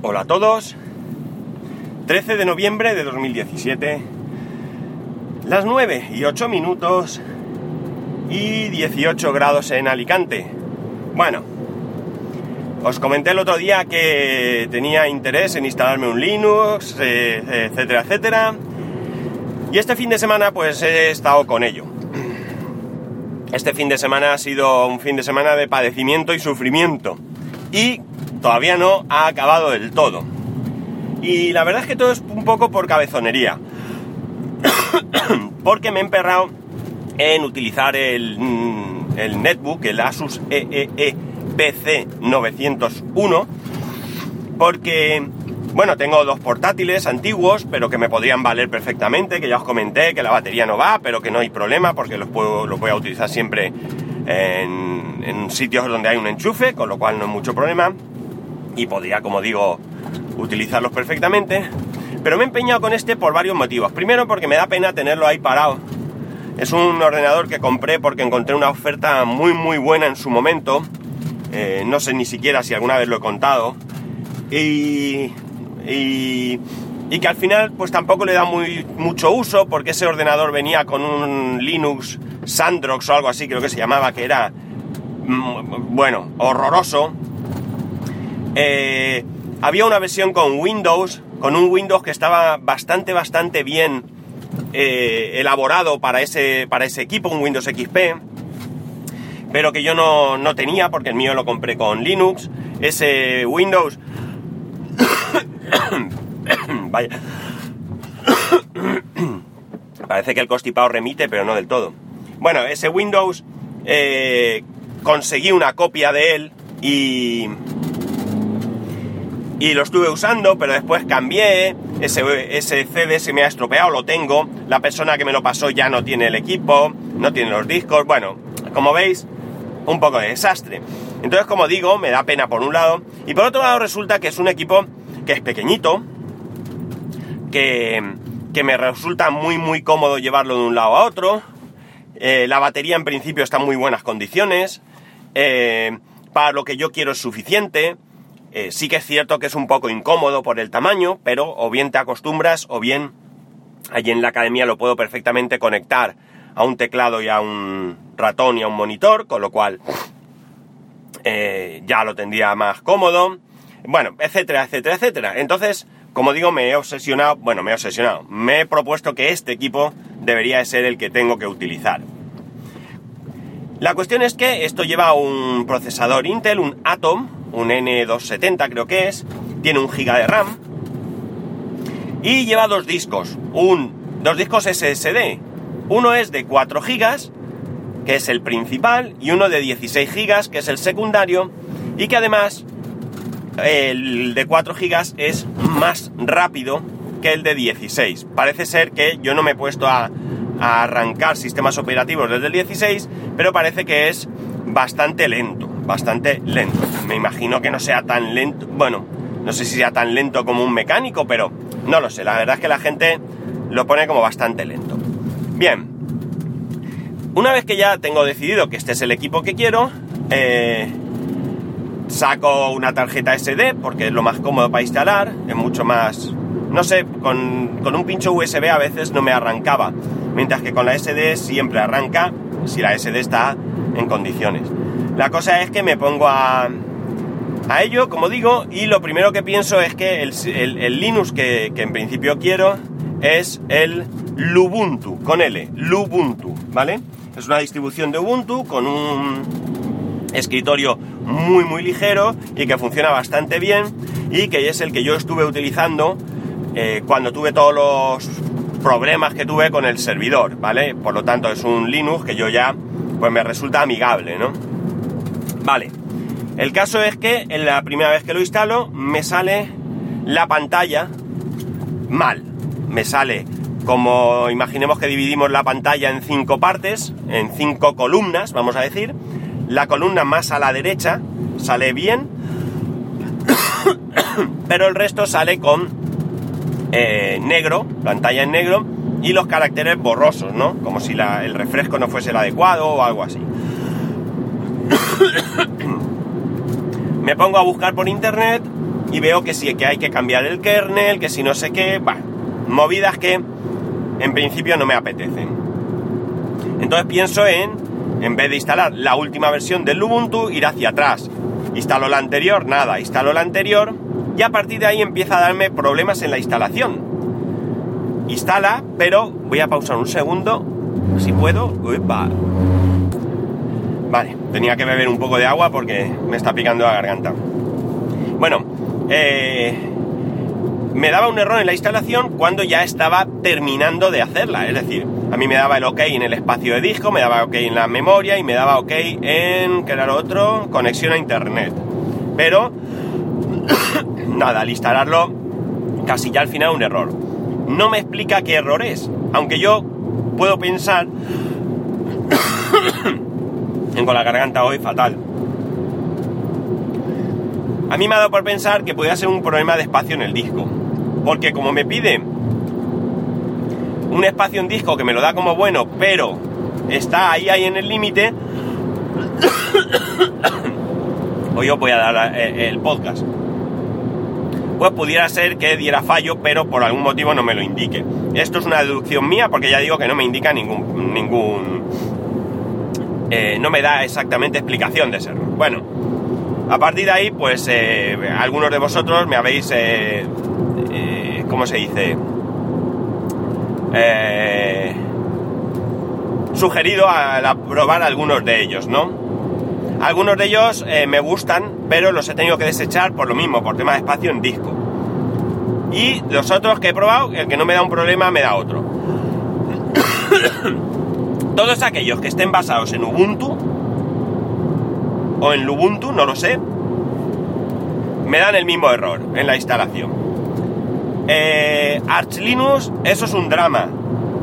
Hola a todos. 13 de noviembre de 2017. Las 9 y 8 minutos y 18 grados en Alicante. Bueno, os comenté el otro día que tenía interés en instalarme un Linux, eh, etcétera, etcétera. Y este fin de semana pues he estado con ello. Este fin de semana ha sido un fin de semana de padecimiento y sufrimiento. Y todavía no ha acabado del todo. Y la verdad es que todo es un poco por cabezonería. Porque me he emperrado en utilizar el, mm, el netbook, el Asus EEE PC 901. Porque, bueno, tengo dos portátiles antiguos, pero que me podrían valer perfectamente, que ya os comenté que la batería no va, pero que no hay problema porque los, puedo, los voy a utilizar siempre en, en sitios donde hay un enchufe, con lo cual no hay mucho problema y podría, como digo, utilizarlos perfectamente. Pero me he empeñado con este por varios motivos. Primero porque me da pena tenerlo ahí parado. Es un ordenador que compré porque encontré una oferta muy muy buena en su momento. Eh, no sé ni siquiera si alguna vez lo he contado. Y, y, y, que al final pues tampoco le da muy, mucho uso porque ese ordenador venía con un Linux Sandrox o algo así creo que se llamaba, que era, mm, bueno, horroroso eh, había una versión con Windows, con un Windows que estaba bastante, bastante bien eh, elaborado para ese, para ese equipo, un Windows XP, pero que yo no, no tenía porque el mío lo compré con Linux. Ese Windows... Parece que el constipado remite, pero no del todo. Bueno, ese Windows eh, conseguí una copia de él y, y lo estuve usando, pero después cambié, ese, ese CD se me ha estropeado, lo tengo, la persona que me lo pasó ya no tiene el equipo, no tiene los discos, bueno, como veis, un poco de desastre. Entonces, como digo, me da pena por un lado, y por otro lado resulta que es un equipo que es pequeñito, que, que me resulta muy muy cómodo llevarlo de un lado a otro, eh, la batería en principio está en muy buenas condiciones, eh, para lo que yo quiero es suficiente, eh, sí que es cierto que es un poco incómodo por el tamaño, pero o bien te acostumbras o bien allí en la academia lo puedo perfectamente conectar a un teclado y a un ratón y a un monitor, con lo cual ya lo tendría más cómodo. Bueno, etcétera, etcétera, etcétera. Entonces, como digo, me he obsesionado, bueno, me he obsesionado, me he propuesto que este equipo debería ser el que tengo que utilizar. La cuestión es que esto lleva un procesador Intel, un Atom, un N270 creo que es, tiene un giga de RAM y lleva dos discos, un, dos discos SSD. Uno es de 4 gigas, que es el principal, y uno de 16 gigas, que es el secundario, y que además el de 4 gigas es más rápido que el de 16. Parece ser que yo no me he puesto a, a arrancar sistemas operativos desde el 16, pero parece que es bastante lento, bastante lento. Me imagino que no sea tan lento, bueno, no sé si sea tan lento como un mecánico, pero no lo sé, la verdad es que la gente lo pone como bastante lento. Bien, una vez que ya tengo decidido que este es el equipo que quiero, eh, saco una tarjeta SD porque es lo más cómodo para instalar, es mucho más... No sé, con, con un pincho USB a veces no me arrancaba, mientras que con la SD siempre arranca si la SD está en condiciones. La cosa es que me pongo a, a ello, como digo, y lo primero que pienso es que el, el, Linux que, que, en principio quiero es el Lubuntu, con L, Lubuntu, ¿vale? Es una distribución de Ubuntu con un escritorio muy muy ligero y que funciona bastante bien y que es el que yo estuve utilizando eh, cuando tuve todos los problemas que tuve con el servidor, ¿vale? Por lo tanto es un Linux que yo ya pues me resulta amigable, ¿no? Vale. El caso es que en la primera vez que lo instalo me sale la pantalla mal. Me sale como imaginemos que dividimos la pantalla en cinco partes, en cinco columnas, vamos a decir. La columna más a la derecha sale bien, pero el resto sale con eh, negro, pantalla en negro, y los caracteres borrosos, ¿no? Como si el refresco no fuese el adecuado o algo así. Me pongo a buscar por internet y veo que sí que hay que cambiar el kernel, que si no sé qué, va, movidas que en principio no me apetecen. Entonces pienso en, en vez de instalar la última versión del Ubuntu, ir hacia atrás. Instalo la anterior, nada, instalo la anterior y a partir de ahí empieza a darme problemas en la instalación. Instala, pero voy a pausar un segundo, si puedo. Vale, tenía que beber un poco de agua porque me está picando la garganta. Bueno, eh, me daba un error en la instalación cuando ya estaba terminando de hacerla. Es decir, a mí me daba el OK en el espacio de disco, me daba OK en la memoria y me daba OK en, ¿qué era lo otro? Conexión a internet. Pero, nada, al instalarlo, casi ya al final un error. No me explica qué error es, aunque yo puedo pensar... Tengo la garganta hoy fatal. A mí me ha dado por pensar que podría ser un problema de espacio en el disco. Porque como me pide un espacio en disco que me lo da como bueno, pero está ahí, ahí en el límite, hoy yo voy a dar eh, el podcast. Pues pudiera ser que diera fallo, pero por algún motivo no me lo indique. Esto es una deducción mía porque ya digo que no me indica ningún... ningún eh, no me da exactamente explicación de ese error. Bueno, a partir de ahí, pues eh, algunos de vosotros me habéis ¿cómo se dice? Eh, sugerido a, probar algunos de ellos, ¿no? Algunos de ellos eh, me gustan, pero los he tenido que desechar por lo mismo, por tema de espacio en disco. Y los otros que he probado, el que no me da un problema, me da otro. Todos aquellos que estén basados en Ubuntu, o en Lubuntu, no lo sé, me dan el mismo error en la instalación. Eh, Arch Linux, eso es un drama,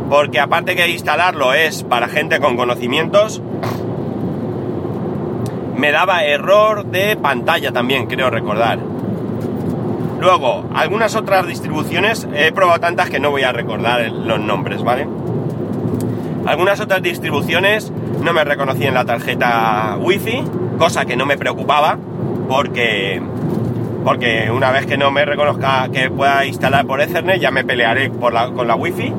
porque aparte que instalarlo es para gente con conocimientos, me daba error de pantalla también, creo recordar. Luego, algunas otras distribuciones, he probado tantas que no voy a recordar los nombres, ¿vale? Algunas otras distribuciones no me reconocían la tarjeta Wi-Fi, cosa que no me preocupaba, porque porque una vez que no me reconozca que pueda instalar por Ethernet, ya me pelearé con la Wi-Fi.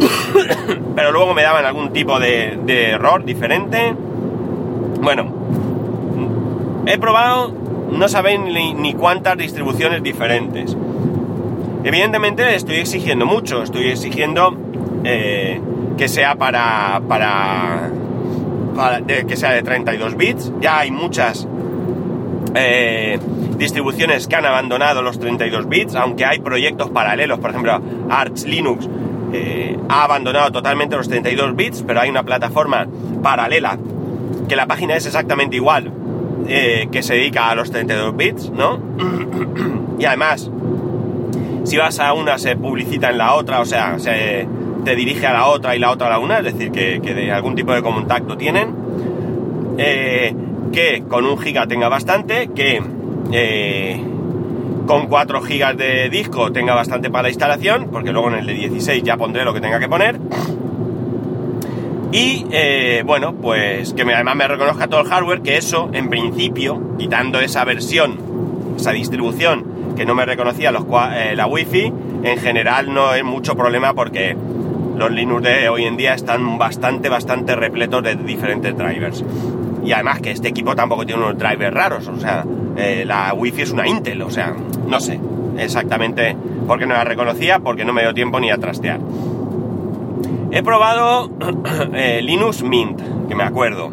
Pero luego me daban algún tipo de, error diferente. Bueno, he probado, no saben ni, cuántas distribuciones diferentes. Evidentemente estoy exigiendo mucho, estoy exigiendo eh, que sea para, para, que sea de 32 bits. Ya hay muchas eh, distribuciones que han abandonado los 32 bits, aunque hay proyectos paralelos, por ejemplo, Arch Linux eh, ha abandonado totalmente los 32 bits, pero hay una plataforma paralela que la página es exactamente igual, eh, que se dedica a los 32 bits, ¿no? y además, si vas a una se publicita en la otra, o sea, se te dirige a la otra y la otra a la una, es decir, que, que de algún tipo de contacto tienen. Que con un giga tenga bastante, que eh, con 4 gigas de disco tenga bastante para la instalación, porque luego en el de 16 ya pondré lo que tenga que poner. Y eh, bueno, pues que además me reconozca todo el hardware, que eso en principio, quitando esa versión, esa distribución que no me reconocía los, eh, la wifi, en general no es mucho problema porque los Linux de hoy en día están bastante, bastante repletos de diferentes drivers. Y además que este equipo tampoco tiene unos drivers raros, o sea, eh, la Wi-Fi es una Intel, o sea, no sé exactamente por qué no la reconocía, porque no me dio tiempo ni a trastear. He probado eh, Linux Mint, que me acuerdo.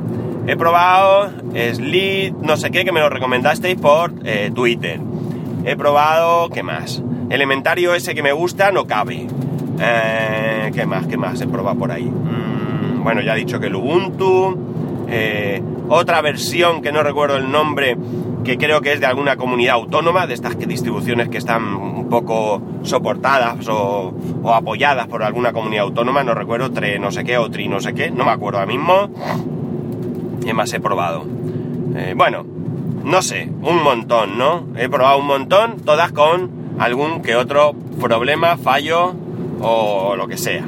He probado Slit, no sé qué, que me lo recomendasteis por eh, Twitter. He probado, ¿qué más? Elementario ese que me gusta no cabe. ¿Qué más? ¿Qué más he probado por ahí? Mm, bueno, ya he dicho que el Ubuntu. Eh, otra versión que no recuerdo el nombre, que creo que es de alguna comunidad autónoma, de estas distribuciones que están un poco soportadas o, apoyadas por alguna comunidad autónoma, no recuerdo, tre no sé qué o tri no sé qué, no me acuerdo ahora mismo. ¿Qué más he probado? Eh, bueno, no sé, un montón, ¿no? He probado un montón, todas con algún que otro problema, fallo o lo que sea.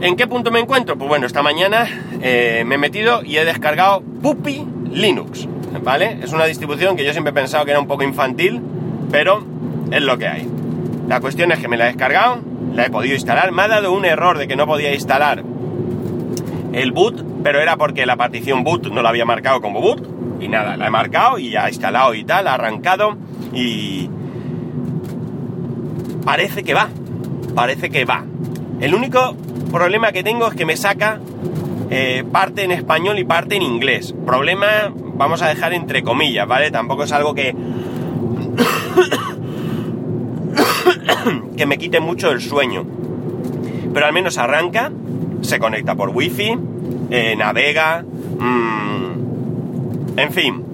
¿En qué punto me encuentro? Pues bueno, esta mañana eh, me he metido y he descargado Puppy Linux. ¿vale? Es una distribución que yo siempre he pensado que era un poco infantil, pero es lo que hay. La cuestión es que me la he descargado, la he podido instalar, me ha dado un error de que no podía instalar el boot, pero era porque la partición boot no la había marcado como boot, y nada, la he marcado y ha instalado y tal, ha arrancado, y parece que va, parece que va. El único problema que tengo es que me saca eh, parte en español y parte en inglés. Problema, vamos a dejar entre comillas, ¿vale? Tampoco es algo que... que me quite mucho el sueño. Pero al menos arranca, se conecta por wifi, eh, navega, mmm, en fin.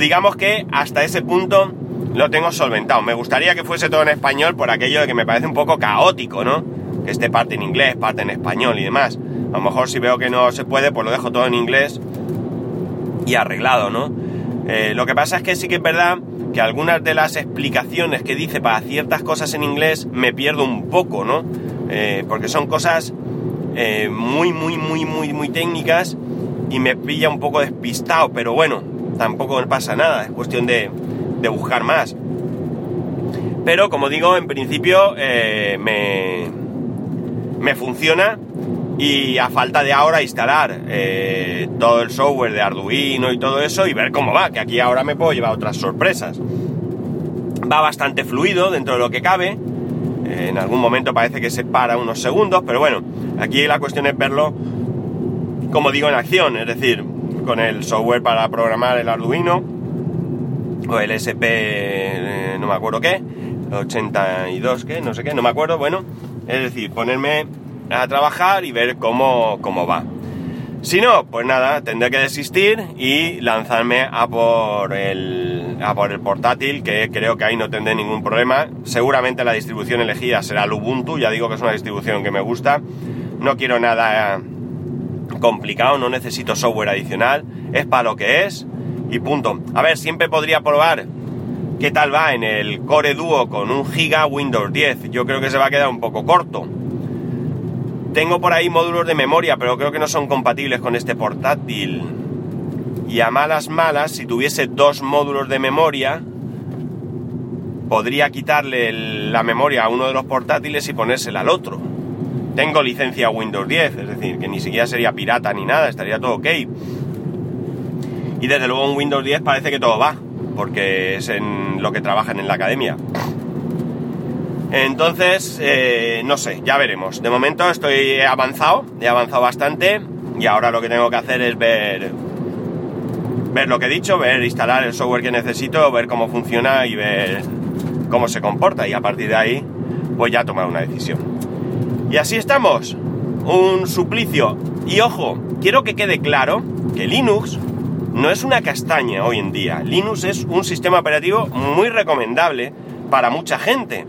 Digamos que hasta ese punto lo tengo solventado. Me gustaría que fuese todo en español por aquello de que me parece un poco caótico, ¿no? Esté parte en inglés, parte en español y demás. A lo mejor si veo que no se puede, pues lo dejo todo en inglés y arreglado, ¿no? Eh, lo que pasa es que sí que es verdad que algunas de las explicaciones que dice para ciertas cosas en inglés me pierdo un poco, ¿no? Eh, porque son cosas eh, muy, muy, muy, muy, muy técnicas y me pilla un poco despistado, pero bueno, tampoco pasa nada, es cuestión de, de buscar más. Pero como digo, en principio me, me funciona y a falta de ahora instalar eh, todo el software de Arduino y todo eso y ver cómo va, que aquí ahora me puedo llevar otras sorpresas. Va bastante fluido dentro de lo que cabe, eh, en algún momento parece que se para unos segundos, pero bueno, aquí la cuestión es verlo, como digo, en acción, es decir, con el software para programar el Arduino o el SP, eh, no me acuerdo qué, 82 qué, no sé qué, no me acuerdo, bueno, es decir, ponerme a trabajar y ver cómo, cómo va. Si no, pues nada, tendré que desistir y lanzarme a por el, a por el portátil, que creo que ahí no tendré ningún problema. Seguramente la distribución elegida será el Ubuntu, ya digo que es una distribución que me gusta. No quiero nada complicado, no necesito software adicional, es para lo que es y punto. A ver, siempre podría probar qué tal va en el Core Duo con un giga Windows 10. Yo creo que se va a quedar un poco corto tengo por ahí módulos de memoria, pero creo que no son compatibles con este portátil. Y a malas malas, si tuviese dos módulos de memoria, podría quitarle la memoria a uno de los portátiles y ponérsela al otro. Tengo licencia Windows 10, es decir, que ni siquiera sería pirata ni nada, estaría todo ok. Y desde luego en Windows 10 parece que todo va, porque es en lo que trabajan en la academia. Entonces, eh, no sé, ya veremos. De momento estoy avanzado, he avanzado bastante y ahora lo que tengo que hacer es ver, ver lo que he dicho, ver, instalar el software que necesito, ver cómo funciona y ver cómo se comporta y a partir de ahí voy ya tomar una decisión. Y así estamos, un suplicio. Y ojo, quiero que quede claro que Linux no es una castaña hoy en día. Linux es un sistema operativo muy recomendable para mucha gente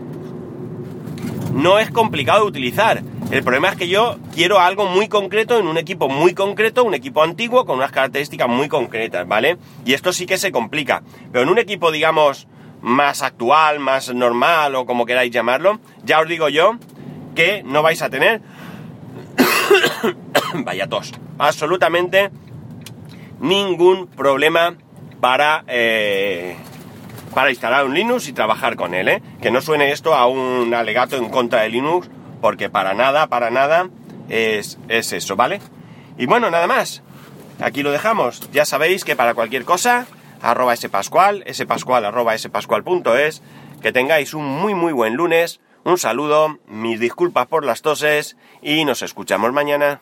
no es complicado de utilizar. El problema es que yo quiero algo muy concreto en un equipo muy concreto, un equipo antiguo con unas características muy concretas, ¿vale? Y esto sí que se complica. Pero en un equipo, digamos, más actual, más normal o como queráis llamarlo, ya os digo yo que no vais a tener... Vaya tos. Absolutamente ningún problema para... Eh, para instalar un Linux y trabajar con él, ¿eh? Que no suene esto a un alegato en contra de Linux, porque para nada, para nada es, es eso, ¿vale? Y bueno, nada más. Aquí lo dejamos. Ya sabéis que para cualquier cosa, arroba spascual, spascual arroba spascual.es, que tengáis un muy muy buen lunes, un saludo, mis disculpas por las toses y nos escuchamos mañana.